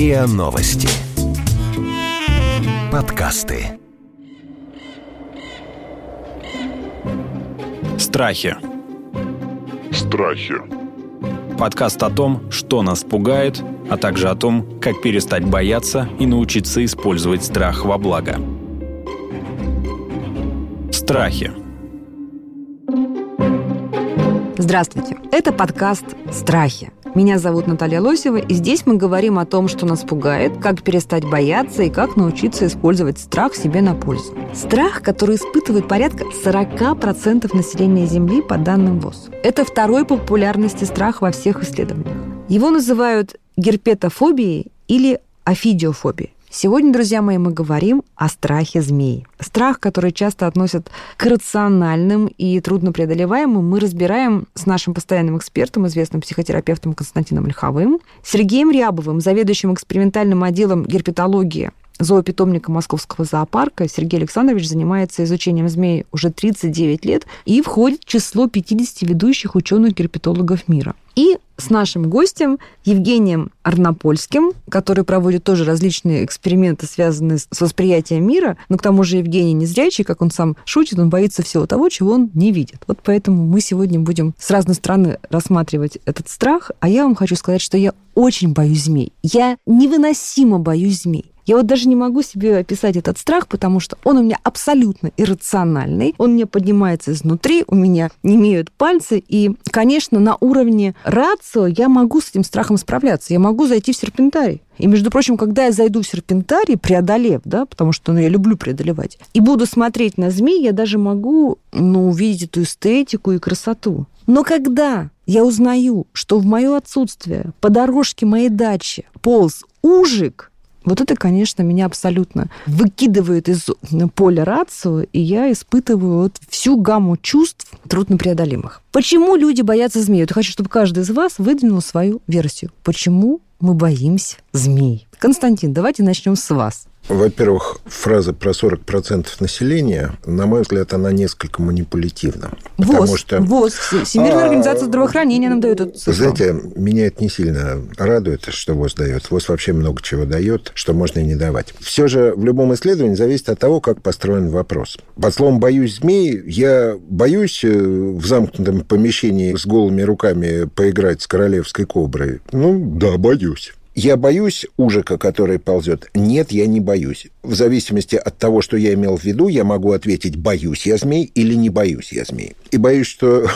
РИА Новости. Подкасты. Страхи. Страхи. Подкаст о том, что нас пугает, а также о том, как перестать бояться и научиться использовать страх во благо. Страхи. Здравствуйте. Это подкаст «Страхи». Меня зовут Наталья Лосева, и здесь мы говорим о том, что нас пугает, как перестать бояться и как научиться использовать страх себе на пользу. Страх, который испытывает порядка 40% населения Земли по данным ВОЗ. Это второй по популярности страх во всех исследованиях. Его называют герпетофобией или офидиофобией. Сегодня, друзья мои, мы говорим о страхе змей. Страх, который часто относят к рациональным и труднопреодолеваемым, мы разбираем с нашим постоянным экспертом, известным психотерапевтом Константином Лиховым, Сергеем Рябовым, заведующим экспериментальным отделом герпетологии зоопитомника Московского зоопарка. Сергей Александрович занимается изучением змей уже 39 лет и входит в число 50 ведущих ученых-герпетологов мира. И с нашим гостем Евгением Арнопольским, который проводит тоже различные эксперименты, связанные с восприятием мира, но к тому же Евгений не зрячий, как он сам шутит, он боится всего того, чего он не видит. Вот поэтому мы сегодня будем с разной стороны рассматривать этот страх, а я вам хочу сказать, что я очень боюсь змей. Я невыносимо боюсь змей. Я вот даже не могу себе описать этот страх, потому что он у меня абсолютно иррациональный. Он мне поднимается изнутри, у меня не имеют пальцы. И, конечно, на уровне рацио я могу с этим страхом справляться. Я могу зайти в серпентарий. И, между прочим, когда я зайду в серпентарий, преодолев, да, потому что ну, я люблю преодолевать, и буду смотреть на змей, я даже могу ну, увидеть эту эстетику и красоту. Но когда я узнаю, что в мое отсутствие по дорожке моей дачи полз ужик, вот это, конечно, меня абсолютно выкидывает из поля рацио, и я испытываю вот всю гамму чувств труднопреодолимых. Почему люди боятся змей? Я хочу, чтобы каждый из вас выдвинул свою версию. Почему мы боимся змей? Константин, давайте начнем с вас. Во-первых, фраза про 40% населения, на мой взгляд, она несколько манипулятивна. ВОЗ, что... ВОЗ, Всемирная а, организация здравоохранения нам дает эту цифру. Знаете, меня это не сильно радует, что ВОЗ дает. ВОЗ вообще много чего дает, что можно и не давать. Все же в любом исследовании зависит от того, как построен вопрос. Под словом «боюсь змей» я боюсь э, в замкнутом помещении с голыми руками поиграть с королевской коброй. Ну, да, боюсь. Я боюсь ужика, который ползет? Нет, я не боюсь. В зависимости от того, что я имел в виду, я могу ответить, боюсь я змей или не боюсь я змей. И боюсь, что,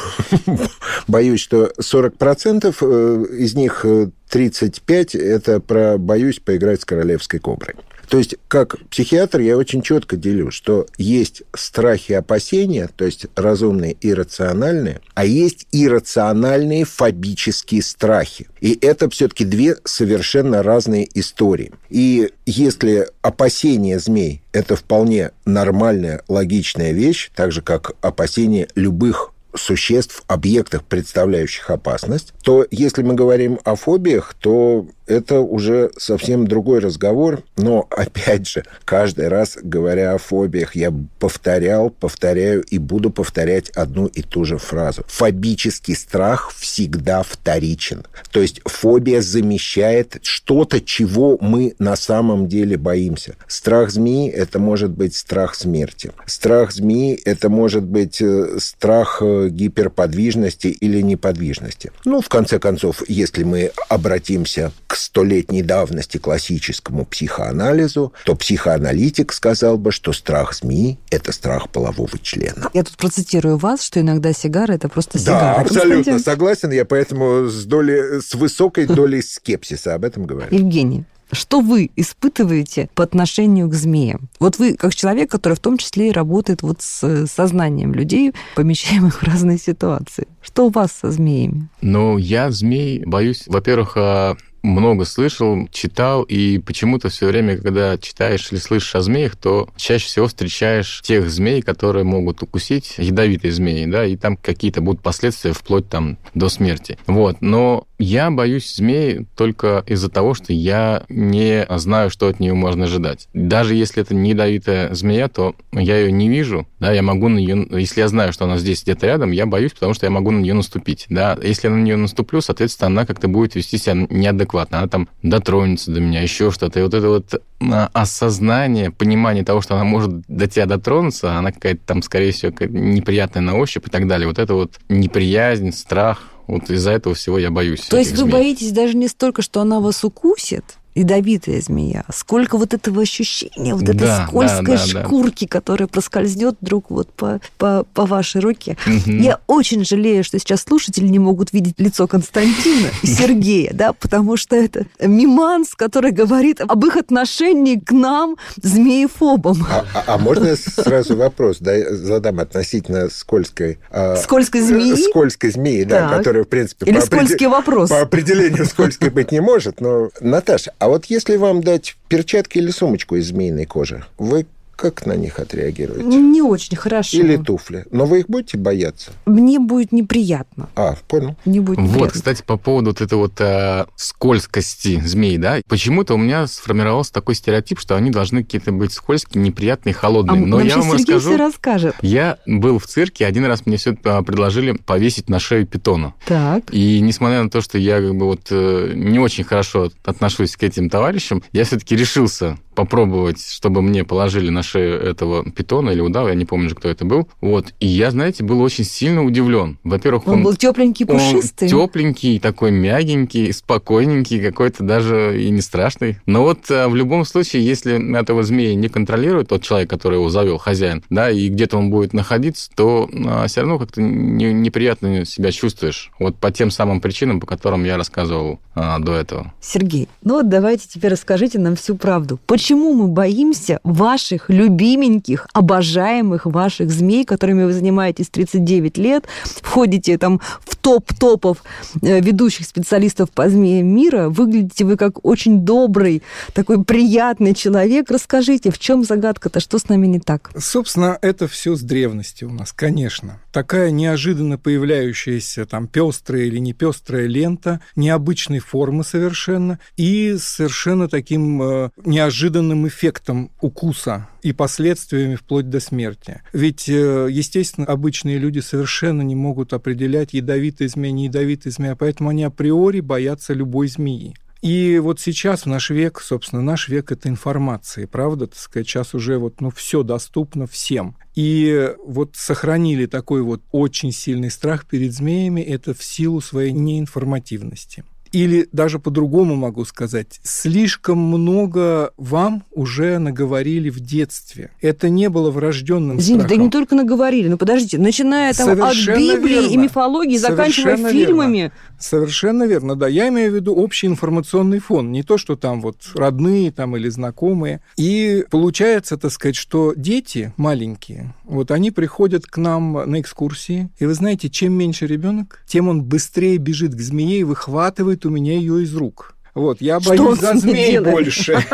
боюсь, что 40% э, из них 35 э, – это про боюсь поиграть с королевской коброй. То есть, как психиатр, я очень четко делю, что есть страхи и опасения, то есть разумные и рациональные, а есть иррациональные фобические страхи. И это все-таки две совершенно разные истории. И если опасение змей – это вполне нормальная, логичная вещь, так же, как опасение любых существ, объектах, представляющих опасность, то если мы говорим о фобиях, то это уже совсем другой разговор. Но, опять же, каждый раз, говоря о фобиях, я повторял, повторяю и буду повторять одну и ту же фразу. Фобический страх всегда вторичен. То есть фобия замещает что-то, чего мы на самом деле боимся. Страх змеи – это может быть страх смерти. Страх змеи – это может быть э, страх э, гиперподвижности или неподвижности. Ну, в конце концов, если мы обратимся к столетней давности классическому психоанализу, то психоаналитик сказал бы, что страх змеи – это страх полового члена. Я тут процитирую вас, что иногда сигара – это просто сигара. Да, абсолютно согласен. Я поэтому с, долей, с высокой долей скепсиса об этом говорю. Евгений, что вы испытываете по отношению к змеям? Вот вы, как человек, который в том числе и работает вот с сознанием людей, помещаемых в разные ситуации. Что у вас со змеями? Ну, я змей боюсь, во-первых, а, много слышал, читал, и почему-то все время, когда читаешь или слышишь о змеях, то чаще всего встречаешь тех змей, которые могут укусить, ядовитые змеи, да, и там какие-то будут последствия вплоть там до смерти. Вот, но я боюсь змеи только из-за того, что я не знаю, что от нее можно ожидать. Даже если это не ядовитая змея, то я ее не вижу, да, я могу на нее, если я знаю, что она здесь где-то рядом, я боюсь, потому что я могу на нее наступить, да. Если я на нее наступлю, соответственно, она как-то будет вести себя неадекватно адекватно. Она там дотронется до меня, еще что-то. И вот это вот а, осознание, понимание того, что она может до тебя дотронуться, она какая-то там, скорее всего, неприятная на ощупь и так далее. Вот это вот неприязнь, страх, вот из-за этого всего я боюсь. То есть вы змей. боитесь даже не столько, что она вас укусит, ядовитая змея, сколько вот этого ощущения, вот этой Да, скользкой да, да, да. шкурки, которая проскользнет вдруг вот по, по, по вашей руке. Мгм. Я очень жалею, что сейчас слушатели не могут видеть лицо Константина и Сергея, да, потому что это миманс, который говорит об их отношении к нам, змеефобам. А, а- а можно я сразу вопрос да, задам относительно скользкой... а, Скользкой змеи? э, Скользкой змеи, да, которая, в принципе, Или скользкий вопрос. по определению скользкой быть не может. Но, Наташа, а вот если вам дать перчатки или сумочку из змеиной кожи, вы как на них отреагируете? Не очень хорошо. Или туфли. Но вы их будете бояться? Мне будет неприятно. А, понял. Не будет Вот, неприятно. кстати, по поводу вот этой вот э, скользкости змей, да, почему-то у меня сформировался такой стереотип, что они должны какие-то быть скользкие, неприятные, А холодные. Но нам я вам Сергей расскажу. все расскажет. Я был в цирке, один раз мне все предложили повесить на шею питона. Так. И несмотря на то, что я как бы вот э, не очень хорошо отношусь к этим товарищам, я все-таки решился попробовать, чтобы мне положили на шею этого питона или удава, я не помню, же, кто это был. Вот. И я, знаете, был очень сильно удивлен. Во-первых, Он, был тепленький, пушистый. он тепленький, такой мягенький, спокойненький, какой-то даже и не страшный. Но вот э, в любом случае, если этого змея не контролирует тот человек, который его завел, хозяин, да, и где-то он будет находиться, то все равно как-то не- неприятно себя чувствуешь. Вот по тем самым причинам, по которым я рассказывал а, до этого. Сергей, ну вот давайте теперь расскажите нам всю правду. Почему мы боимся ваших любименьких, обожаемых ваших змей, которыми вы занимаетесь 39 лет, входите там в топ топов э, ведущих специалистов по змеям мира, выглядите вы как очень добрый, такой приятный человек. Расскажите, в чем загадка-то, что с нами не так? Собственно, это все с древности у нас, конечно. Такая неожиданно появляющаяся там пестрая или не пестрая лента, необычной формы совершенно, и совершенно таким э, неожиданным эффектом укуса и последствиями вплоть до смерти. Ведь, э, естественно, обычные люди совершенно не могут определять, ядовитая змея, не ядовитая змея, поэтому они априори боятся любой змеи. И вот сейчас, в наш век, собственно, наш век – это информации, правда? Так сказать, сейчас уже вот, ну, все доступно всем. И вот сохранили такой вот очень сильный страх перед змеями, это в силу своей неинформативности. Или даже по-другому могу сказать, слишком много вам уже наговорили в детстве. Это не было врожденным Извините, да страхом. не только наговорили, ну подождите, начиная там от Совершенно Библии и верно. мифологии, заканчивая Совершенно фильмами. Совершенно верно, да. Я имею в виду общий информационный фон, не то, что там вот родные там или знакомые. И получается, так сказать, что дети маленькие, вот они приходят к нам на экскурсии, и вы знаете, чем меньше ребенок, тем он быстрее бежит к змее и выхватывает у меня ее из рук. Вот, я Что боюсь за змей делает? больше.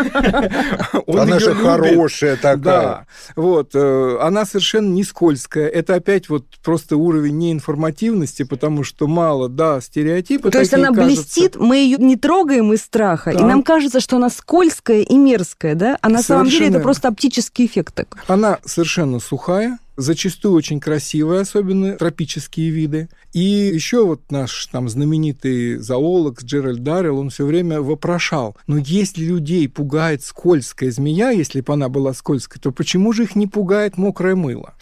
Он Она же хорошая такая. Да, вот, э, она совершенно не скользкая. Это опять вот просто уровень неинформативности, потому что мало, да, стереотипы То есть она блестит, мы ее не трогаем из страха, и нам кажется, что она скользкая и мерзкая, да? А на самом деле это просто оптический эффект такой. Она совершенно сухая, зачастую очень красивая, особенно тропические виды. И еще вот наш там знаменитый зоолог Джеральд Даррелл, он все время вопрошал, но если людей пугает скользкая змея, если бы она была скользкой, то почему же их не пугает мокрое мыло?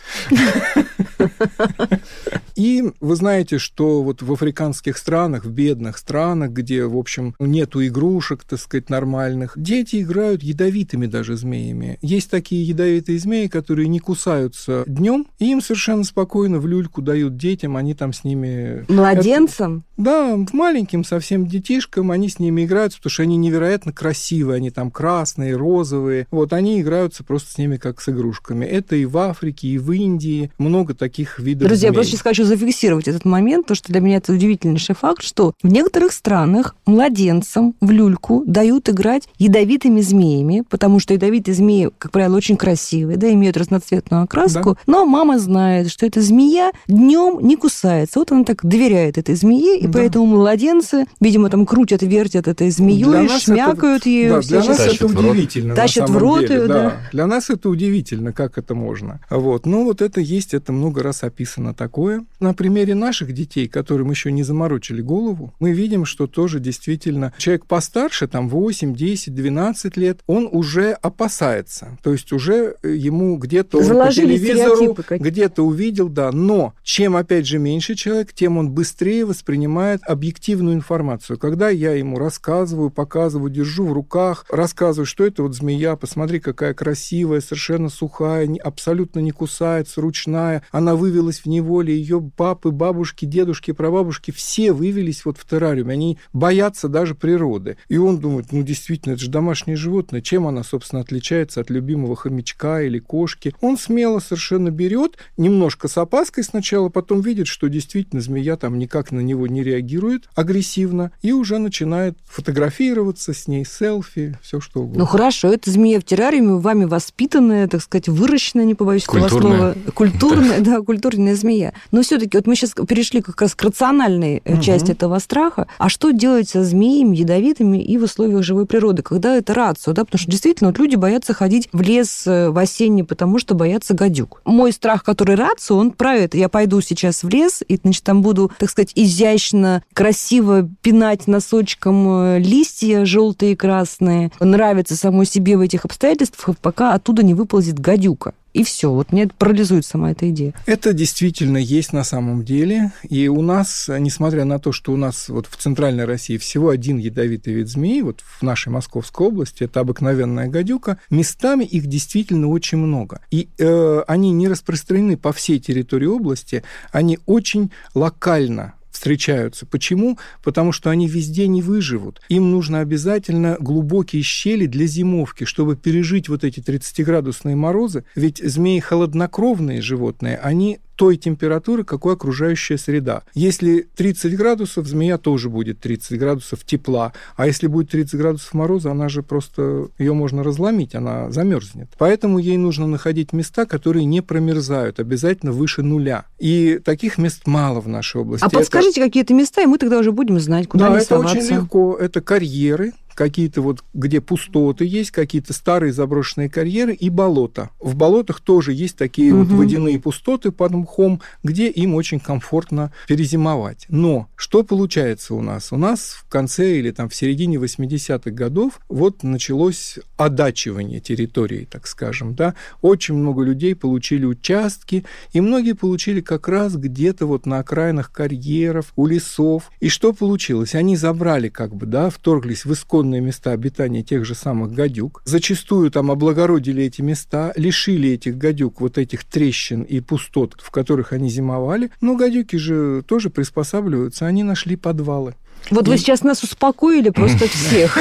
И вы знаете, что вот в африканских странах, в бедных странах, где, в общем, нету игрушек, так сказать, нормальных, дети играют ядовитыми даже змеями. Есть такие ядовитые змеи, которые не кусаются днем, и им совершенно спокойно в люльку дают детям, они там с ними... Младенцам? Да, маленьким совсем детишкам, они с ними играются, потому что они невероятно красивые, они там красные, розовые. Вот они играются просто с ними как с игрушками. Это и в Африке, и в Индии много таких видов Друзья, я змей. просто сейчас хочу зафиксировать этот момент, потому что для меня это удивительнейший факт, что в некоторых странах младенцам в люльку дают играть ядовитыми змеями, потому что ядовитые змеи, как правило, очень красивые, да, имеют разноцветную окраску, но мама знает, что эта змея днем не кусается. Вот она так доверяет этой змее, и Да. поэтому младенцы, видимо, там крутят, вертят этой змеей, Для нас шмякают это, ее. Да, для нас Тащат это удивительно. Тащат в рот деле, её, да. Для нас это удивительно, как это можно. Вот. Ну, вот это есть, это много раз описано такое. на примере наших детей, которым еще не заморочили голову, мы видим, что тоже действительно человек постарше, там 8, 10, 12 лет, он уже опасается. То есть уже ему где-то по телевизору, где-то увидел, да. Но чем, опять же, меньше человек, тем он быстрее воспринимает объективную информацию. Когда я ему рассказываю, показываю, держу в руках, рассказываю, что это вот змея, посмотри, какая красивая, совершенно сухая, абсолютно не кусается, ручная, она вывелась в неволе, ее папы, бабушки, дедушки, прабабушки, все вывелись вот в террариуме, они боятся даже природы. И он думает, ну, действительно, это же домашнее животное, чем она, собственно, отличается от любимого хомячка или кошки? Он смело совершенно берет, немножко с опаской сначала, потом видит, что действительно змея там никак на него не реагирует агрессивно, и уже начинает фотографироваться с ней, селфи, все что угодно. Ну хорошо, это змея в террариуме, вами воспитанная, так сказать, выращенная, не побоюсь этого слова. Культурная, да, культурная змея. Но все-таки вот мы сейчас перешли как раз к рациональной угу. части этого страха. А что делать со змеями ядовитыми и в условиях живой природы, когда это рацио, да? Потому что действительно вот люди боятся ходить в лес э, в осенний, потому что боятся гадюк. Мой страх, который рацио, он про это. Я пойду сейчас в лес, и, значит, там буду, так сказать, изящно, красиво пинать носочком э, листья желтые и красные. Нравится самой себе в этих обстоятельствах, пока оттуда не выползет гадюка. И все. Вот меня парализует сама эта идея. Это действительно есть на самом деле. И у нас, несмотря на то, что у нас вот в Центральной России всего один ядовитый вид змей, вот в нашей Московской области, это обыкновенная гадюка, местами их действительно очень много. И э, они не распространены по всей территории области, они очень локально встречаются. Почему? Потому что они везде не выживут. Им нужно обязательно глубокие щели для зимовки, чтобы пережить вот эти 30-градусные морозы. Ведь змеи холоднокровные животные, они той температуры, какой окружающая среда. Если 30 градусов, змея тоже будет 30 градусов тепла. А если будет 30 градусов мороза, она же просто, ее можно разломить, она замерзнет. Поэтому ей нужно находить места, которые не промерзают, обязательно выше нуля. И таких мест мало в нашей области. А подскажите это... какие-то места, и мы тогда уже будем знать, куда да, это соваться. очень легко. Это карьеры, какие-то вот, где пустоты есть, какие-то старые заброшенные карьеры и болота. В болотах тоже есть такие угу. вот водяные пустоты под мхом, где им очень комфортно перезимовать. Но что получается у нас? У нас в конце или там в середине 80-х годов вот началось одачивание территории, так скажем, да. Очень много людей получили участки, и многие получили как раз где-то вот на окраинах карьеров, у лесов. И что получилось? Они забрали как бы, да, вторглись в исконные законные места обитания тех же самых гадюк, зачастую там облагородили эти места, лишили этих гадюк вот этих трещин и пустот, в которых они зимовали, но гадюки же тоже приспосабливаются, они нашли подвалы. Вот и... вы сейчас нас успокоили просто всех.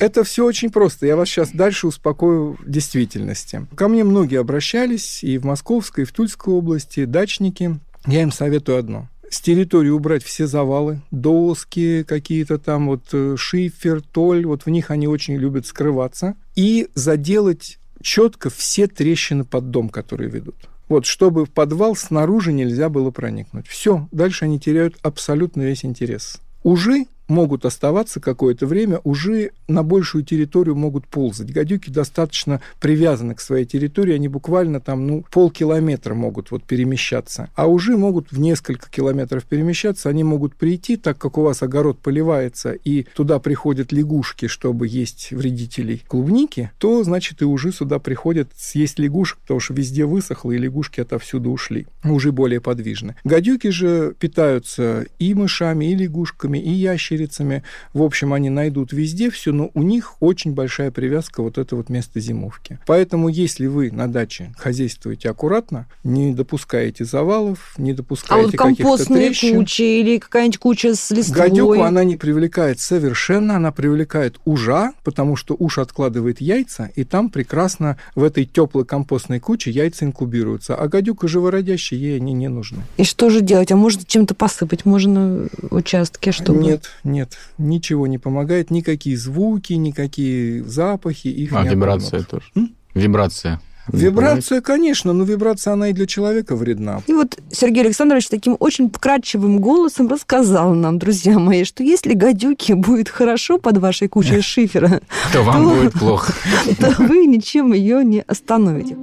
Это все очень просто. Я вас сейчас дальше успокою в действительности. Ко мне многие обращались и в Московской, и в Тульской области, дачники. Я им советую одно с территории убрать все завалы, доски какие-то там, вот э, шифер, толь, вот в них они очень любят скрываться, и заделать четко все трещины под дом, которые ведут. Вот, чтобы в подвал снаружи нельзя было проникнуть. Все, дальше они теряют абсолютно весь интерес. Ужи могут оставаться какое-то время, уже на большую территорию могут ползать. Гадюки достаточно привязаны к своей территории, они буквально там, ну, полкилометра могут вот перемещаться. А уже могут в несколько километров перемещаться, они могут прийти, так как у вас огород поливается, и туда приходят лягушки, чтобы есть вредителей клубники, то, значит, и уже сюда приходят съесть лягушек, потому что везде высохло, и лягушки отовсюду ушли, уже более подвижны. Гадюки же питаются и мышами, и лягушками, и ящерицами, ящерицами. В общем, они найдут везде все, но у них очень большая привязка вот это вот место зимовки. Поэтому, если вы на даче хозяйствуете аккуратно, не допускаете завалов, не допускаете а вот компостные кучи или какая-нибудь куча с листвой? Гадюку она не привлекает совершенно, она привлекает ужа, потому что уж откладывает яйца, и там прекрасно в этой теплой компостной куче яйца инкубируются. А гадюка живородящая, ей они не нужны. И что же делать? А может чем-то посыпать можно участки, чтобы... Нет, нет, ничего не помогает, никакие звуки, никакие запахи, их а, не вибрация тоже. М? Вибрация. Вибрация, конечно, но вибрация, она и для человека вредна. И вот Сергей Александрович таким очень вкрадчивым голосом рассказал нам, друзья мои, что если гадюки будет хорошо под вашей кучей шифера, то вам будет плохо. То вы ничем ее не остановите.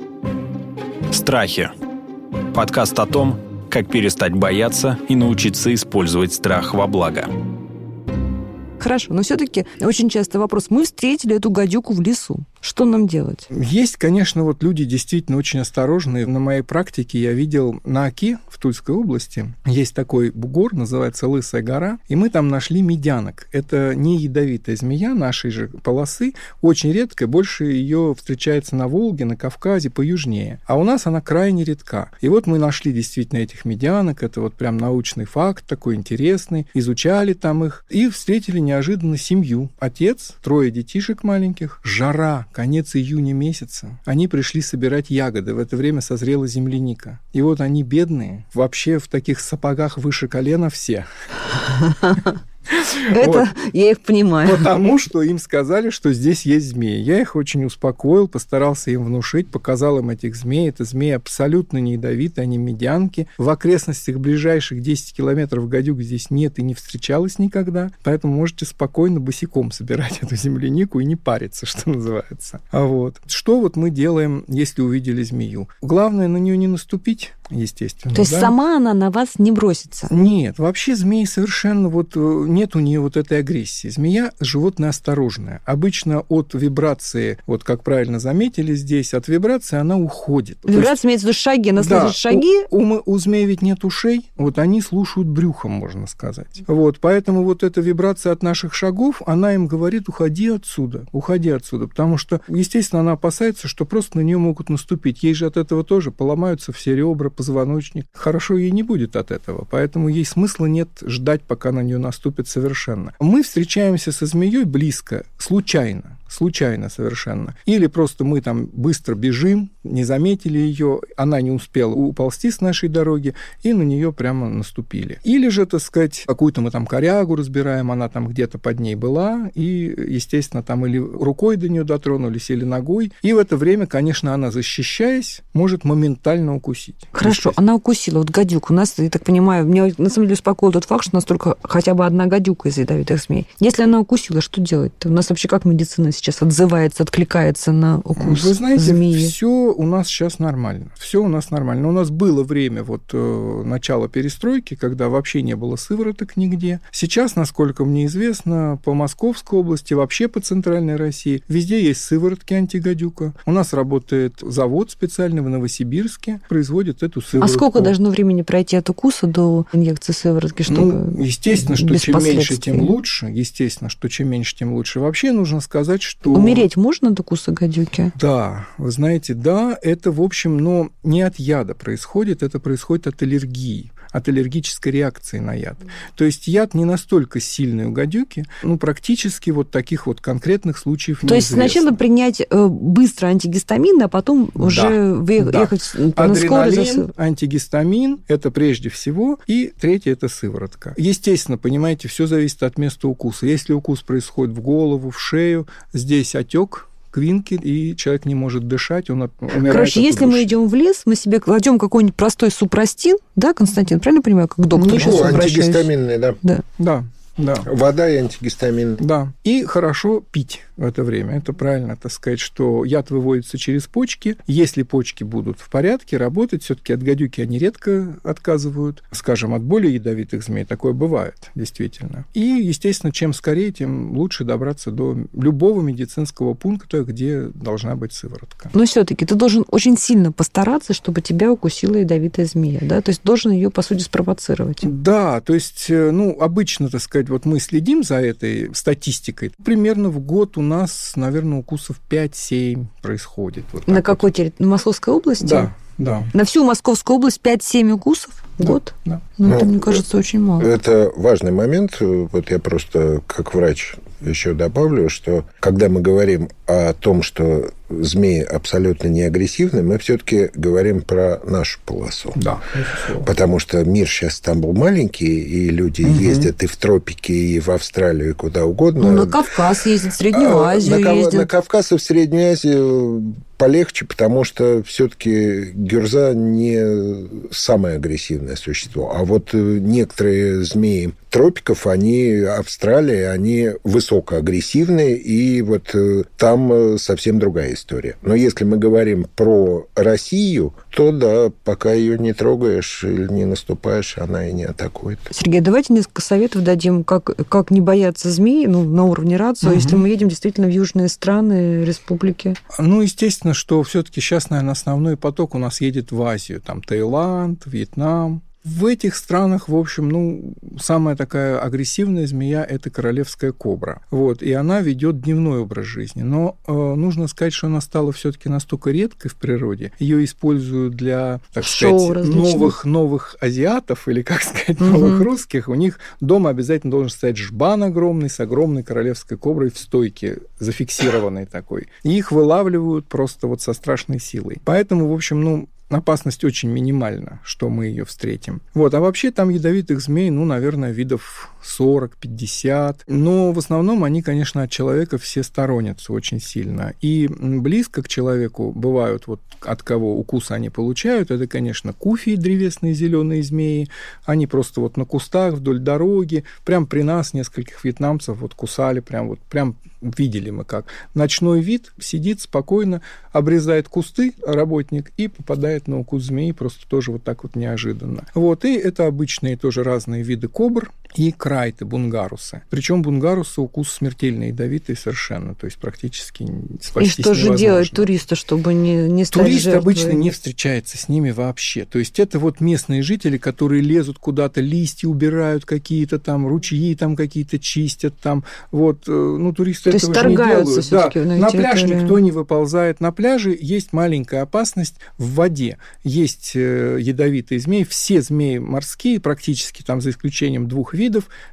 Страхи. Подкаст о том, как перестать бояться и научиться использовать страх во благо. Хорошо, но все-таки очень часто вопрос. Мы встретили эту гадюку в лесу. Что нам делать? Есть, конечно, вот люди действительно очень осторожные. На моей практике я видел на Оке в Тульской области есть такой бугор, называется Лысая гора, и мы там нашли медянок. Это не ядовитая змея нашей же полосы, очень редкая, больше ее встречается на Волге, на Кавказе, поюжнее. А у нас она крайне редка. И вот мы нашли действительно этих медянок, это вот прям научный факт такой интересный, изучали там их и встретили неожиданно семью. Отец, трое детишек маленьких, жара, конец июня месяца. Они пришли собирать ягоды. В это время созрела земляника. И вот они бедные, вообще в таких сапогах выше колена все. Это вот. я их понимаю. Потому что им сказали, что здесь есть змеи. Я их очень успокоил, постарался им внушить, показал им этих змей. Это змеи абсолютно не ядовитые, они медянки. В окрестностях ближайших 10 километров гадюк здесь нет и не встречалось никогда. Поэтому можете спокойно босиком собирать эту землянику и не париться, что называется. А вот. Что вот мы делаем, если увидели змею? Главное на нее не наступить, естественно. То есть да? сама она на вас не бросится? Нет, вообще змеи совершенно вот э, нет у нее вот этой агрессии. Змея – животное осторожное. Обычно от вибрации, вот как правильно заметили здесь, от вибрации она уходит. Вибрация есть, имеется в виду шаги, она да, слышит шаги? У, у, у змеи ведь нет ушей, вот они слушают брюхом, можно сказать. Вот, поэтому вот эта вибрация от наших шагов, она им говорит, уходи отсюда, уходи отсюда, потому что, естественно, она опасается, что просто на нее могут наступить. Ей же от этого тоже поломаются все ребра, позвоночник. Хорошо ей не будет от этого, поэтому ей смысла нет ждать, пока на нее наступит совершенно. Мы встречаемся со змеей близко, случайно случайно совершенно. Или просто мы там быстро бежим, не заметили ее, она не успела уползти с нашей дороги, и на нее прямо наступили. Или же, так сказать, какую-то мы там корягу разбираем, она там где-то под ней была, и, естественно, там или рукой до нее дотронулись, или ногой. И в это время, конечно, она, защищаясь, может моментально укусить. Хорошо, она укусила. Вот гадюк. У нас, я так понимаю, меня на самом деле успокоил тот факт, что у нас только хотя бы одна гадюка из ядовитых змей. Если она укусила, что делать-то? У нас вообще как медицина сейчас отзывается, откликается на укус Вы знаете, змеи? все у нас сейчас нормально. Все у нас нормально. У нас было время вот э, начала перестройки, когда вообще не было сывороток нигде. Сейчас, насколько мне известно, по Московской области, вообще по Центральной России, везде есть сыворотки антигадюка. У нас работает завод специальный в Новосибирске, производит эту сыворотку. А сколько должно времени пройти от укуса до инъекции сыворотки, чтобы ну, естественно, что чем меньше, тем лучше. Естественно, что чем меньше, тем лучше. Вообще нужно сказать, что... Умереть можно от укуса гадюки? Да, вы знаете, да, это, в общем, но не от яда происходит, это происходит от аллергии от аллергической реакции на яд. То есть яд не настолько сильный у гадюки, ну, практически вот таких вот конкретных случаев То есть сначала принять э, быстро антигистамин, а потом да, уже выехать да. на Адреналин, антигистамин – это прежде всего, и третье – это сыворотка. Естественно, понимаете, все зависит от места укуса. Если укус происходит в голову, в шею, здесь отек, квинки, и человек не может дышать, он умирает. Короче, если мы идем в лес, мы себе кладем какой-нибудь простой супрастин, да, Константин, правильно понимаю, как доктор? Ничего, антигистаминный, да. Да. Да. Да. Вода и антигистамин. Да. И хорошо пить в это время. Это правильно, так сказать, что яд выводится через почки. Если почки будут в порядке, работать, все-таки от гадюки они редко отказывают. Скажем, от более ядовитых змей такое бывает, действительно. И, естественно, чем скорее, тем лучше добраться до любого медицинского пункта, где должна быть сыворотка. Но все-таки ты должен очень сильно постараться, чтобы тебя укусила ядовитая змея, да? То есть должен ее, по сути, спровоцировать. Да, то есть, э, ну, обычно, так сказать, вот мы следим за этой статистикой. Примерно в год у нас, наверное, укусов 5-7 происходит. Вот На какой вот. территории? На Московской области? Да, да. На всю Московскую область 5-7 укусов в да, год? Да. Ну, это, мне кажется, очень мало. Это важный момент. Вот я просто как врач еще добавлю, что когда мы говорим о том, что змеи абсолютно не агрессивны, мы все-таки говорим про нашу полосу. Да. Потому что мир сейчас там был маленький, и люди угу. ездят и в тропики, и в Австралию, и куда угодно. Ну, на Кавказ ездят, в Среднюю а, Азию на, ездят. На Кавказ и в Среднюю Азию полегче, потому что все-таки гюрза не самое агрессивное существо. А вот э, некоторые змеи тропиков, они, Австралия, они высокоагрессивные, и вот э, там э, совсем другая история. Но если мы говорим про Россию, то да, пока ее не трогаешь или не наступаешь, она и не атакует. Сергей, давайте несколько советов дадим, как, как не бояться змей ну, на уровне рацио, угу. если мы едем действительно в южные страны, республики. Ну, естественно, что все-таки сейчас, наверное, основной поток у нас едет в Азию. Там Таиланд, Вьетнам, в этих странах, в общем, ну, самая такая агрессивная змея – это королевская кобра. Вот, и она ведет дневной образ жизни. Но э, нужно сказать, что она стала все таки настолько редкой в природе. Ее используют для, так Шоу сказать, новых, новых азиатов, или, как сказать, новых угу. русских. У них дома обязательно должен стоять жбан огромный с огромной королевской коброй в стойке, зафиксированной такой. И их вылавливают просто вот со страшной силой. Поэтому, в общем, ну, опасность очень минимальна, что мы ее встретим. Вот, а вообще там ядовитых змей, ну, наверное, видов 40-50. Но в основном они, конечно, от человека все сторонятся очень сильно. И близко к человеку бывают вот от кого укус они получают, это, конечно, куфии, древесные зеленые змеи. Они просто вот на кустах вдоль дороги, прям при нас нескольких вьетнамцев вот кусали, прям вот прям видели мы как. Ночной вид сидит спокойно, обрезает кусты работник и попадает на укус змеи просто тоже вот так вот неожиданно. Вот, и это обычные тоже разные виды кобр и крайты, бунгарусы. Причем бунгарусы укус смертельный, ядовитый совершенно, то есть практически спастись И что же делать туристу, чтобы не, не стать Турист жертвой? обычно не встречается с ними вообще. То есть это вот местные жители, которые лезут куда-то, листья убирают какие-то там, ручьи там какие-то чистят там. Вот, э, ну, туристы то этого же не делают. Да, на, на пляж никто не выползает. На пляже есть маленькая опасность в воде. Есть э, ядовитые змеи. Все змеи морские практически, там за исключением двух видов,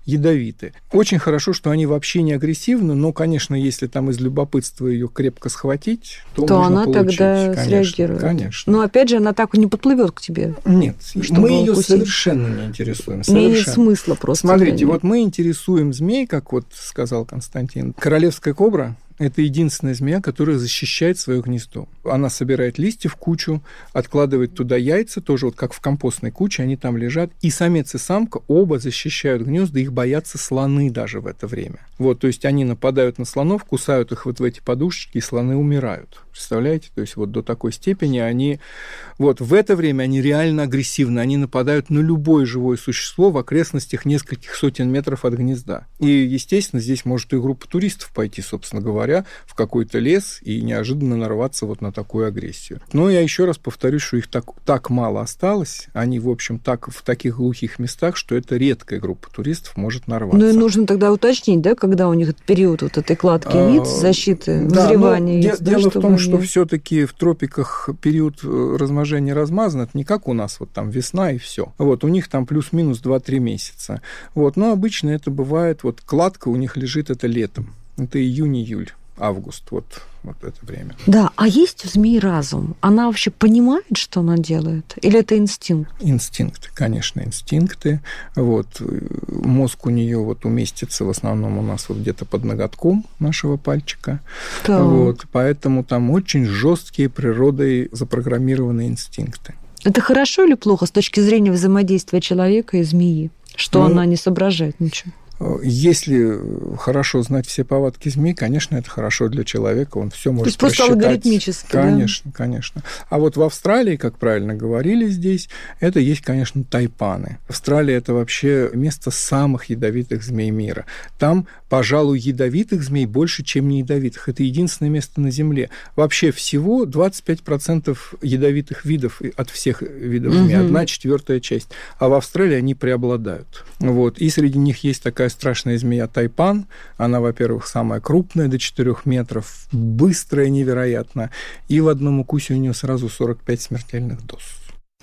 ядовиты. Очень хорошо, что они вообще не агрессивны, но, конечно, если там из любопытства ее крепко схватить, то, то она получить. тогда конечно, среагирует. Конечно. Но опять же, она так не подплывет к тебе. Нет, мы ее укусить. совершенно не интересуем. Совершенно. Нет смысла просто. Смотрите, вот мы интересуем змей, как вот сказал Константин. Королевская кобра это единственная змея, которая защищает свое гнездо. Она собирает листья в кучу, откладывает туда яйца, тоже вот как в компостной куче, они там лежат. И самец и самка оба защищают гнезда, их боятся слоны даже в это время. Вот, то есть они нападают на слонов, кусают их вот в эти подушечки, и слоны умирают. Представляете? То есть вот до такой степени они... Вот в это время они реально агрессивны. Они нападают на любое живое существо в окрестностях нескольких сотен метров от гнезда. И, естественно, здесь может и группа туристов пойти, собственно говоря, в какой-то лес и неожиданно нарваться вот на такую агрессию. Но я еще раз повторюсь, что их так, так мало осталось. Они, в общем, так в таких глухих местах, что это редкая группа туристов может нарваться. Ну и нужно тогда уточнить, да, когда у них период вот этой кладки а, яиц, защиты, да, вызревания да, Дело в том, что все-таки в тропиках период э, размножения размазан, это не как у нас, вот там весна и все. Вот у них там плюс-минус 2-3 месяца. Вот, но обычно это бывает, вот кладка у них лежит это летом. Это июнь-июль август, вот, вот это время. Да, а есть у змеи разум? Она вообще понимает, что она делает? Или это инстинкт? Инстинкты, конечно, инстинкты. Вот, мозг у нее вот уместится в основном у нас вот где-то под ноготком нашего пальчика. Так. Вот, поэтому там очень жесткие природой запрограммированные инстинкты. Это хорошо или плохо с точки зрения взаимодействия человека и змеи? Что ну, она не соображает ничего? Если хорошо знать все повадки змей, конечно, это хорошо для человека, он все может То есть просто алгоритмически, Конечно, да? конечно. А вот в Австралии, как правильно говорили здесь, это есть, конечно, тайпаны. Австралия – это вообще место самых ядовитых змей мира. Там, пожалуй, ядовитых змей больше, чем не ядовитых. Это единственное место на Земле. Вообще всего 25% ядовитых видов от всех видов змей, угу. одна четвертая часть. А в Австралии они преобладают. Вот. И среди них есть такая такая страшная змея тайпан. Она, во-первых, самая крупная, до 4 метров, быстрая невероятно. И в одном укусе у нее сразу 45 смертельных доз.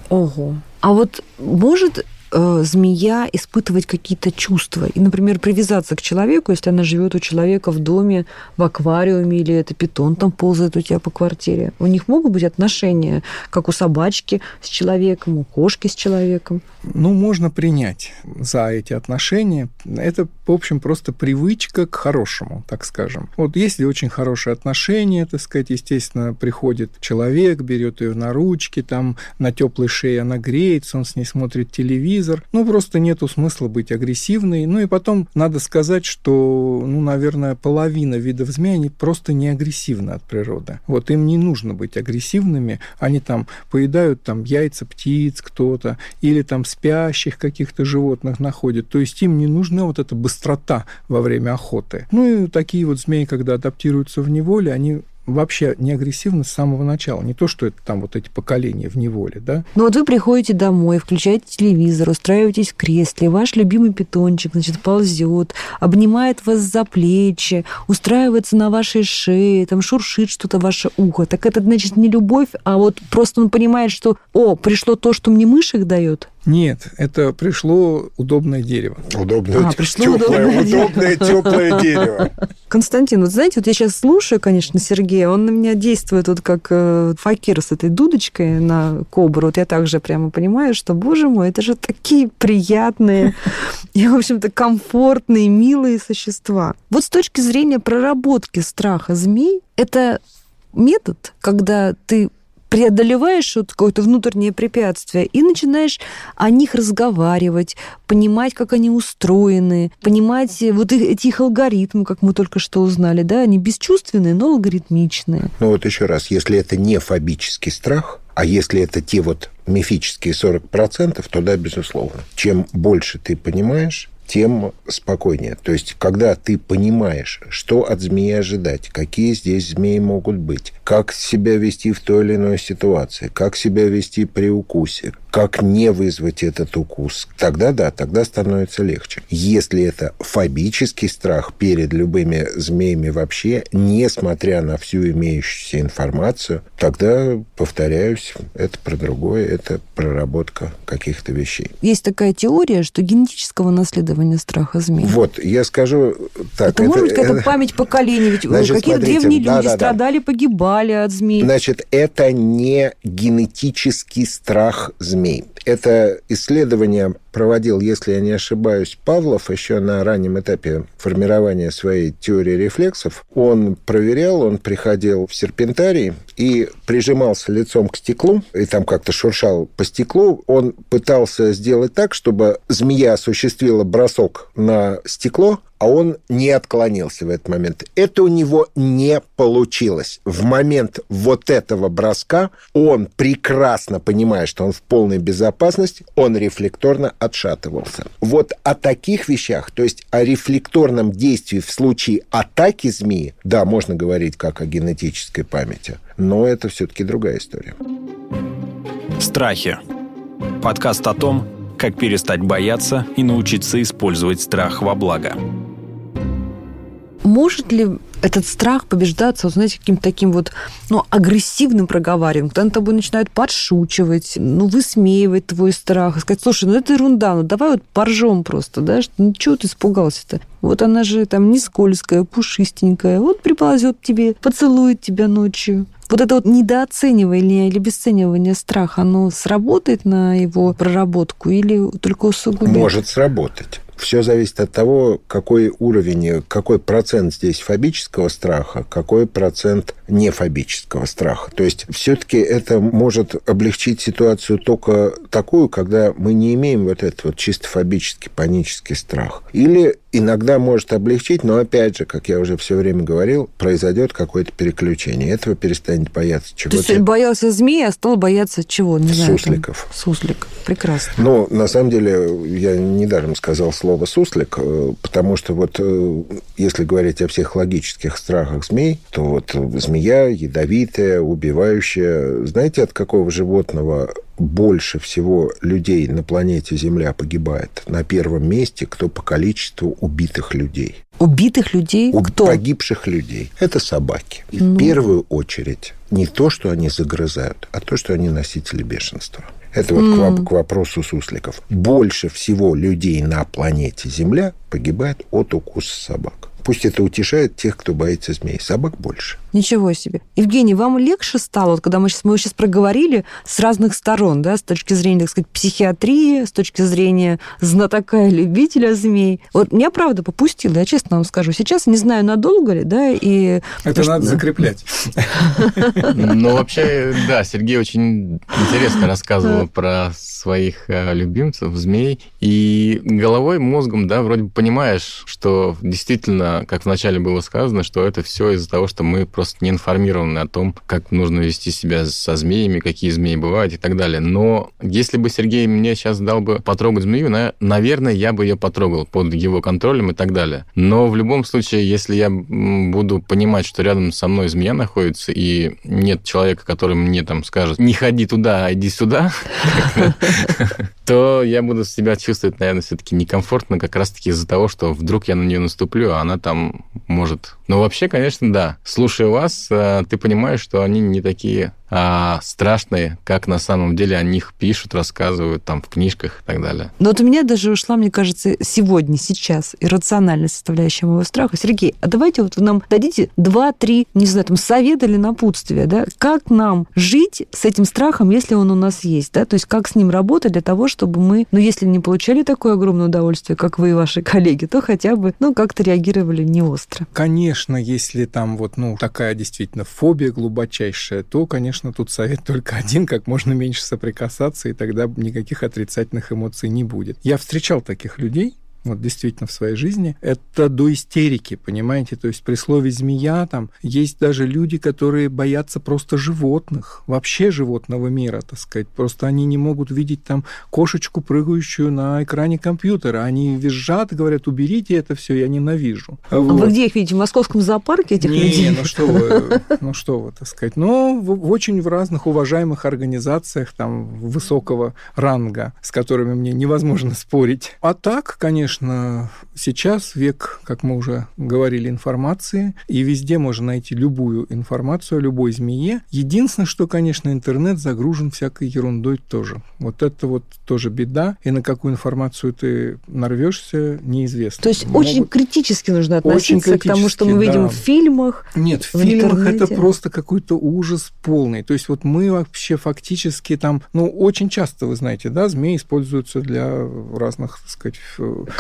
Ого. А вот может э, змея испытывать какие-то чувства. И, например, привязаться к человеку, если она живет у человека в доме, в аквариуме, или это питон там ползает у тебя по квартире. У них могут быть отношения, как у собачки с человеком, у кошки с человеком. Ну, можно принять за эти отношения. Это в общем, просто привычка к хорошему, так скажем. Вот если очень хорошие отношения, так сказать, естественно, приходит человек, берет ее на ручки, там на теплой шее она греется, он с ней смотрит телевизор. Ну, просто нету смысла быть агрессивной. Ну, и потом надо сказать, что, ну, наверное, половина видов змей, они просто не агрессивны от природы. Вот им не нужно быть агрессивными, они там поедают там яйца птиц кто-то, или там спящих каких-то животных находят. То есть им не нужна вот эта быстрота во время охоты. Ну и такие вот змеи, когда адаптируются в неволе, они вообще не агрессивны с самого начала. Не то, что это там вот эти поколения в неволе, да? Ну вот вы приходите домой, включаете телевизор, устраиваетесь в кресле, ваш любимый питончик, значит, ползет, обнимает вас за плечи, устраивается на вашей шее, там шуршит что-то ваше ухо. Так это, значит, не любовь, а вот просто он понимает, что, о, пришло то, что мне мышек дает, нет, это пришло удобное дерево. Удобное, а, пришло теплое, удобное, удобное теплое дерево. Константин, вот знаете, вот я сейчас слушаю, конечно, Сергея, он на меня действует вот как э, факир с этой дудочкой на кобру. Вот я также прямо понимаю, что, боже мой, это же такие приятные и, в общем-то, комфортные, милые существа. Вот с точки зрения проработки страха змей, это метод, когда ты преодолеваешь вот какое-то внутреннее препятствие и начинаешь о них разговаривать, понимать, как они устроены, понимать вот эти их алгоритмы, как мы только что узнали, да, они бесчувственные, но алгоритмичные. Ну вот еще раз, если это не фобический страх, а если это те вот мифические 40%, то да, безусловно. Чем больше ты понимаешь, тем спокойнее. То есть, когда ты понимаешь, что от змеи ожидать, какие здесь змеи могут быть, как себя вести в той или иной ситуации, как себя вести при укусе, как не вызвать этот укус, тогда да, тогда становится легче. Если это фобический страх перед любыми змеями вообще, несмотря на всю имеющуюся информацию, тогда, повторяюсь, это про другое, это проработка каких-то вещей. Есть такая теория, что генетического наследования страха змей. Вот, я скажу так. Это, это может быть какая-то память поколений, ведь какие-то древние люди да, да, страдали, да. погибали от змей. Значит, это не генетический страх змей. Это исследование проводил, если я не ошибаюсь, Павлов еще на раннем этапе формирования своей теории рефлексов. Он проверял, он приходил в серпентарий и прижимался лицом к стеклу, и там как-то шуршал по стеклу. Он пытался сделать так, чтобы змея осуществила бросок на стекло, а он не отклонился в этот момент. Это у него не получилось. В момент вот этого броска он прекрасно понимая, что он в полной безопасности, он рефлекторно отшатывался. Вот о таких вещах, то есть о рефлекторном действии в случае атаки змеи, да, можно говорить как о генетической памяти, но это все-таки другая история. Страхи. Подкаст о том, как перестать бояться и научиться использовать страх во благо. Может ли этот страх побеждаться, вот, знаете, каким-то таким вот ну, агрессивным проговариванием, когда над тобой начинают подшучивать, ну, высмеивать твой страх, сказать, слушай, ну это ерунда, ну давай вот поржем просто, да, что, ну чего ты испугался-то? Вот она же там не скользкая, пушистенькая, вот приползет тебе, поцелует тебя ночью. Вот это вот недооценивание или обесценивание страха, оно сработает на его проработку или только усугубит? Может сработать. Все зависит от того, какой уровень, какой процент здесь фобического страха, какой процент нефобического страха. То есть все-таки это может облегчить ситуацию только такую, когда мы не имеем вот этот вот чисто фобический, панический страх. Или иногда может облегчить, но опять же, как я уже все время говорил, произойдет какое-то переключение. Этого перестанет бояться чего-то. То есть боялся змеи, а стал бояться чего? Не сусликов. Знаю, суслик. Прекрасно. Ну, на самом деле, я недаром сказал слово суслик, э, потому что вот э, если говорить о психологических страхах змей, то вот змея ядовитая, убивающая. Знаете, от какого животного больше всего людей на планете Земля погибает. На первом месте кто по количеству убитых людей. Убитых людей? У кто? Погибших людей. Это собаки. Ну... в первую очередь не то, что они загрызают, а то, что они носители бешенства. Это вот mm. к вопросу сусликов. Больше всего людей на планете Земля погибает от укуса собак. Пусть это утешает тех, кто боится змей. Собак больше. Ничего себе. Евгений, вам легче стало, вот когда мы сейчас, мы сейчас проговорили с разных сторон, да, с точки зрения, так сказать, психиатрии, с точки зрения знатока и любителя змей. Вот меня, правда, попустило, я честно вам скажу. Сейчас не знаю, надолго ли, да, и... Это надо закреплять. Ну, вообще, да, Сергей очень интересно рассказывал про своих э, любимцев, змей, и головой, мозгом, да, вроде бы понимаешь, что действительно, как вначале было сказано, что это все из-за того, что мы просто не информированы о том, как нужно вести себя со змеями, какие змеи бывают и так далее. Но если бы Сергей мне сейчас дал бы потрогать змею, наверное, я бы ее потрогал под его контролем и так далее. Но в любом случае, если я буду понимать, что рядом со мной змея находится, и нет человека, который мне там скажет, не ходи туда, а иди сюда, то я буду себя чувствовать, наверное, все-таки некомфортно как раз-таки из-за того, что вдруг я на нее наступлю, а она там может... Но вообще, конечно, да. Слушая вас, э, ты понимаешь, что они не такие а, страшные, как на самом деле о них пишут, рассказывают там в книжках и так далее. Но вот у меня даже ушла, мне кажется, сегодня, сейчас иррациональная составляющая моего страха. Сергей, а давайте вот вы нам дадите два-три, не знаю, там, совета или напутствия, да, как нам жить с этим страхом, если он у нас есть, да, то есть как с ним работать для того, чтобы мы, ну, если не получали такое огромное удовольствие, как вы и ваши коллеги, то хотя бы, ну, как-то реагировали не остро. Конечно, если там вот, ну, такая действительно фобия глубочайшая, то, конечно, конечно, тут совет только один, как можно меньше соприкасаться, и тогда никаких отрицательных эмоций не будет. Я встречал таких людей, вот действительно в своей жизни, это до истерики, понимаете? То есть при слове «змея» там есть даже люди, которые боятся просто животных, вообще животного мира, так сказать. Просто они не могут видеть там кошечку, прыгающую на экране компьютера. Они визжат, говорят, уберите это все, я ненавижу. А вот. вы где их видите? В московском зоопарке этих не, людей? ну что вы, ну что вы, так сказать. Но в, в очень в разных уважаемых организациях там высокого ранга, с которыми мне невозможно спорить. А так, конечно, конечно, сейчас век, как мы уже говорили, информации, и везде можно найти любую информацию о любой змее. Единственное, что, конечно, интернет загружен всякой ерундой тоже. Вот это вот тоже беда, и на какую информацию ты нарвешься, неизвестно. То есть Могут... очень критически нужно относиться к тому, что мы видим да. в фильмах. Нет, в, в фильмах интернете. это просто какой-то ужас полный. То есть вот мы вообще фактически там, ну, очень часто, вы знаете, да, змеи используются для разных, так сказать,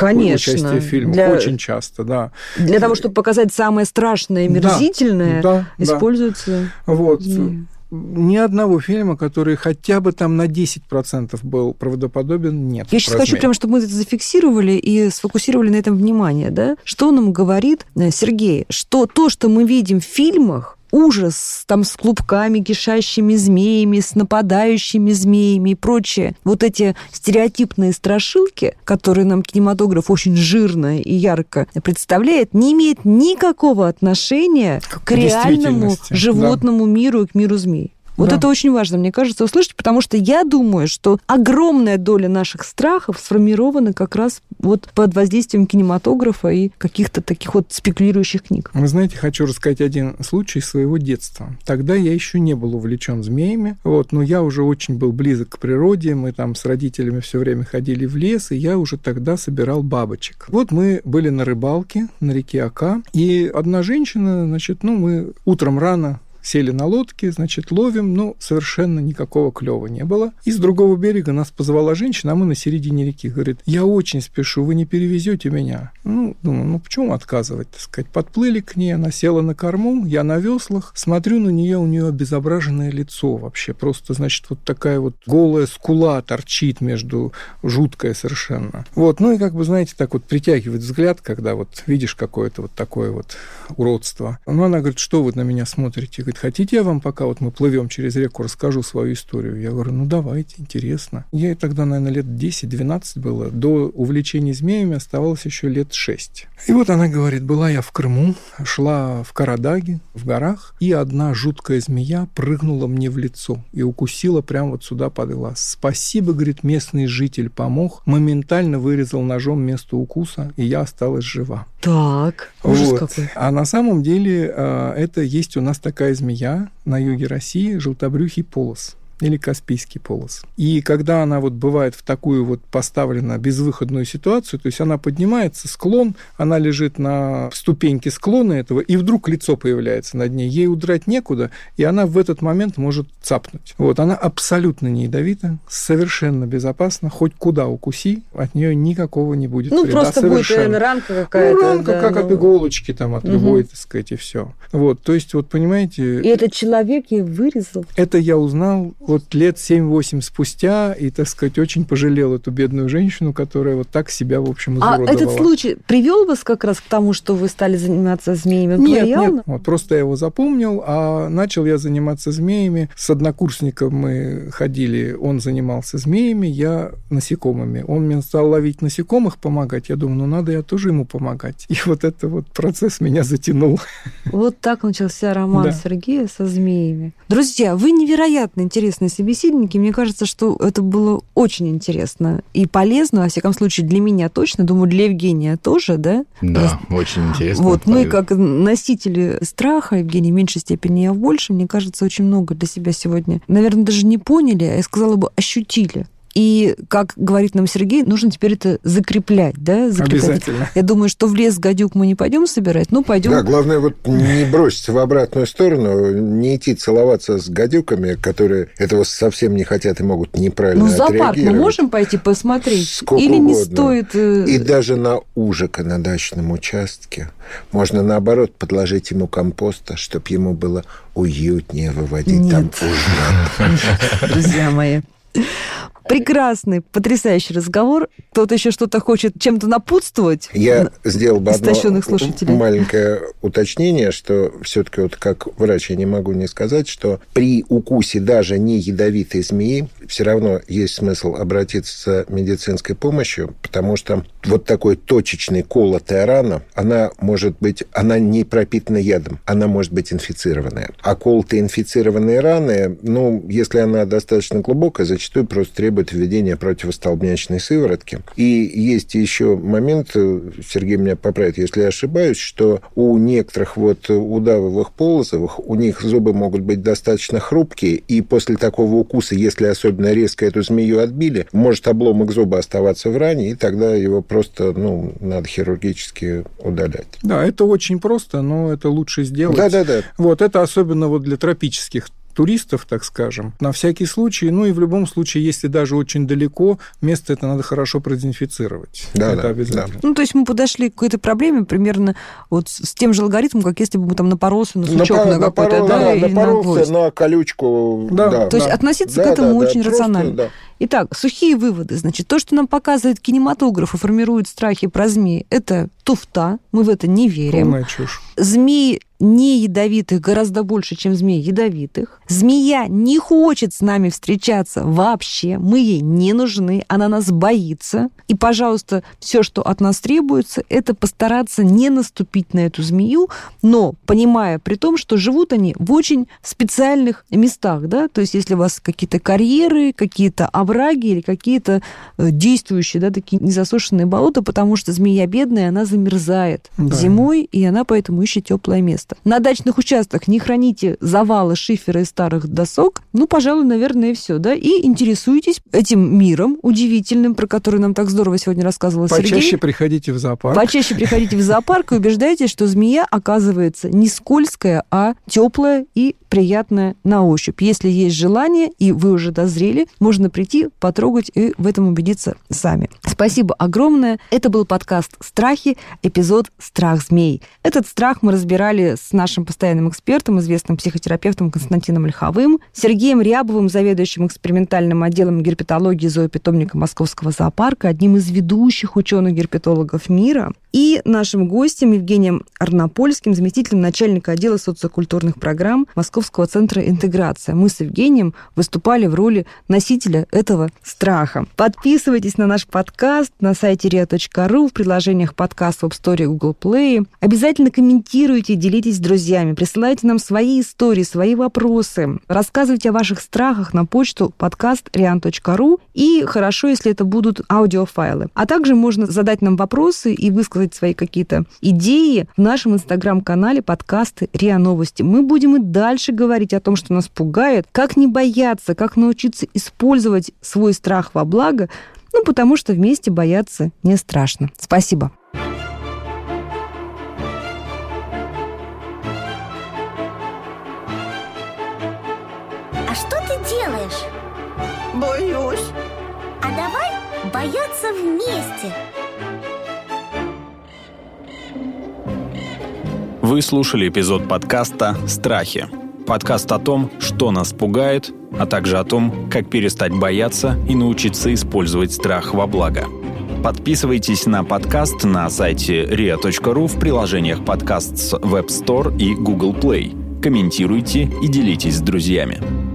Конечно. участие в фильмах. Для... Очень часто, да. Для того, чтобы показать самое страшное и мерзительное, да, да, используется... Вот. Змеи ни одного фильма, который хотя бы там на 10% был правдоподобен, нет. Я сейчас хочу прямо, чтобы мы это зафиксировали и сфокусировали на этом внимание, да? Что нам говорит э, Сергей? Что то, что мы видим в фильмах, ужас там с клубками, кишащими змеями, с нападающими змеями и прочее. Вот эти стереотипные страшилки, которые нам кинематограф очень жирно и ярко представляет, не имеет никакого отношения к, к реальному животному да. миру и к миру змей. Вот да. это очень важно, мне кажется, услышать, потому что я думаю, что огромная доля наших страхов сформирована как раз вот под воздействием кинематографа и каких-то таких вот спекулирующих книг. Вы знаете, хочу рассказать один случай своего детства. Тогда я еще не был увлечен змеями, вот, но я уже очень был близок к природе, мы там с родителями все время ходили в лес, и я уже тогда собирал бабочек. Вот мы были на рыбалке на реке Ака, и одна женщина, значит, ну, мы утром рано Сели на лодке, значит, ловим, но совершенно никакого клева не было. И с другого берега нас позвала женщина, а мы на середине реки. Говорит, я очень спешу, вы не перевезете меня. Ну, думаю, ну почему отказывать, так сказать. Подплыли к ней, она села на корму, я на веслах, смотрю на нее, у нее обезображенное лицо вообще. Просто, значит, вот такая вот голая скула торчит между, жуткая совершенно. Вот, ну и как бы, знаете, так вот притягивает взгляд, когда вот видишь какое-то вот такое вот уродство. Ну, она говорит, что вы на меня смотрите? Говорит, хотите я вам, пока вот мы плывем через реку, расскажу свою историю? Я говорю, ну давайте, интересно. Я тогда, наверное, лет 10-12 было. До увлечения змеями оставалось еще лет 6. И вот она говорит, была я в Крыму, шла в Карадаге, в горах, и одна жуткая змея прыгнула мне в лицо и укусила прямо вот сюда под глаз. Спасибо, говорит, местный житель помог, моментально вырезал ножом место укуса, и я осталась жива. Так, ужас вот. какой. А на самом деле а, это есть у нас такая змея на юге России, желтобрюхий полос. Или Каспийский полос. И когда она вот бывает в такую вот поставлена безвыходную ситуацию, то есть она поднимается, склон, она лежит на ступеньке склона этого, и вдруг лицо появляется над ней, ей удрать некуда, и она в этот момент может цапнуть. Вот, она абсолютно не ядовита, совершенно безопасна, хоть куда укуси, от нее никакого не будет Ну, вреда просто будет, совершенно. наверное, ранка какая-то. Ну, ранка, да, как ну. от иголочки там, от Мгм. любой, так сказать, и все. Вот, то есть, вот понимаете, И этот человек ей вырезал. это я узнал вот лет 7-8 спустя, и, так сказать, очень пожалел эту бедную женщину, которая вот так себя, в общем, А изуродовала. этот случай привел вас как раз к тому, что вы стали заниматься змеями? Нет, повлиял нет, вот просто я его запомнил, а начал я заниматься змеями. С однокурсником мы ходили, он занимался змеями, я насекомыми. Он мне стал ловить насекомых, помогать. Я думаю, ну надо я тоже ему помогать. И вот это вот процесс меня затянул. Вот так начался роман Да. Сергея со змеями. Друзья, вы невероятно интересные собеседники. Мне кажется, что это было очень интересно и полезно, во всяком случае, для меня точно. Думаю, для Евгения тоже, да? Да, очень интересно. Вот мы, как носители страха, Евгений в меньшей степени, я в большей, мне кажется, очень много для себя сегодня, наверное, даже не поняли, а я сказала бы, ощутили. И, как говорит нам Сергей, нужно теперь это закреплять, да? Закреплять. Обязательно. Я думаю, что в лес гадюк мы не пойдем собирать, ну, пойдем Да, главное вот не броситься в обратную сторону, не идти целоваться с гадюками, которые этого совсем не хотят и могут неправильно Ну, зоопарк мы можем пойти посмотреть? Сколько Или не угодно. стоит... э, И даже на ужика на дачном участке можно, наоборот, подложить ему компоста, чтобы ему было уютнее выводить там Нет. ужин. друзья мои. Прекрасный, потрясающий разговор. Кто-то еще что-то хочет чем-то напутствовать? Я сделал бы одно слушателей. маленькое уточнение, что все-таки вот как врач я не могу не сказать, что при укусе даже не ядовитой змеи все равно есть смысл обратиться за медицинской помощью, потому что вот такой точечный колотая рана, она может быть, она не пропитана ядом, она может быть инфицированная. А колотые инфицированные раны, ну, если она достаточно глубокая, зачастую просто требует введения противостолбнячной сыворотки. И есть еще момент, э, Сергей меня поправит, если я ошибаюсь, что у некоторых вот удавовых полозовых, у них зубы могут быть достаточно хрупкие, и после такого укуса, если особенно резко эту змею отбили, может обломок зуба оставаться в ране, и тогда его просто, ну, надо хирургически удалять. Да, это очень просто, но это лучше сделать. Да-да-да. Вот это особенно вот для тропических туристов, так скажем, на всякий случай, ну и в любом случае, если даже очень далеко, место это надо хорошо продезинфицировать. Да, это да, обязательно. Ну, то есть мы подошли к какой-то проблеме примерно вот с тем же алгоритмом, как если бы мы там напоролся на сучок Напор- на какой-то, напорол- да, да, или на гвоздь. на колючку. Да. Да, То есть да. относиться к Да, этому да, да, очень просто, рационально. да. Итак, сухие выводы. Значит, то, что нам показывает кинематограф и формирует страхи про змеи, это туфта. Мы в это не верим. Полная чушь. Змеи не ядовитых гораздо больше, чем змей ядовитых. Змея не хочет с нами встречаться вообще. Мы ей не нужны. Она нас боится. И, пожалуйста, все, что от нас требуется, это постараться не наступить на эту змею, но понимая при том, что живут они в очень специальных местах. Да? То есть, если у вас какие-то карьеры, какие-то овраги или какие-то э, действующие, да, такие незасушенные болота, потому что змея бедная, она замерзает Да. зимой, и она поэтому ищет теплое место. На дачных участках не храните завалы шифера и старых досок. Ну, пожалуй, наверное, и все, да. И интересуйтесь этим миром удивительным, про который нам так здорово сегодня рассказывал Почаще Сергей. приходите в зоопарк. Почаще приходите в зоопарк и убеждайтесь, что змея оказывается не скользкая, а теплая и приятная на ощупь. Если есть желание, и вы уже дозрели, можно прийти, потрогать и в этом убедиться сами. Спасибо огромное. Это был подкаст «Страхи», эпизод «Страх змей». Этот страх мы разбирали с нашим постоянным экспертом, известным психотерапевтом Константином Лиховым, Сергеем Рябовым, заведующим экспериментальным отделом герпетологии зоопитомника Московского зоопарка, одним из ведущих ученых-герпетологов мира, и нашим гостем Евгением Арнопольским, заместителем начальника отдела социокультурных программ Московского центра «Интеграция». Мы с Евгением выступали в роли носителя этого страха. Подписывайтесь на наш подкаст на сайте ria.ru, в приложениях подкаст в App Store и Google Play. Обязательно комментируйте, делитесь делитесь с друзьями, присылайте нам свои истории, свои вопросы, рассказывайте о ваших страхах на почту подкаст rian.ru и хорошо, если это будут аудиофайлы. А также можно задать нам вопросы и высказать свои какие-то идеи в нашем инстаграм-канале подкасты РИА Новости. Мы будем и дальше говорить о том, что нас пугает, как не бояться, как научиться использовать свой страх во благо, ну, потому что вместе бояться не страшно. Спасибо. Давай бояться вместе. Вы слушали эпизод подкаста «Страхи». Подкаст о том, что нас пугает, а также о том, как перестать бояться и научиться использовать страх во благо. Подписывайтесь на подкаст на сайте ria.ru в приложениях подкаст с Web Store и Google Play. Комментируйте и делитесь с друзьями.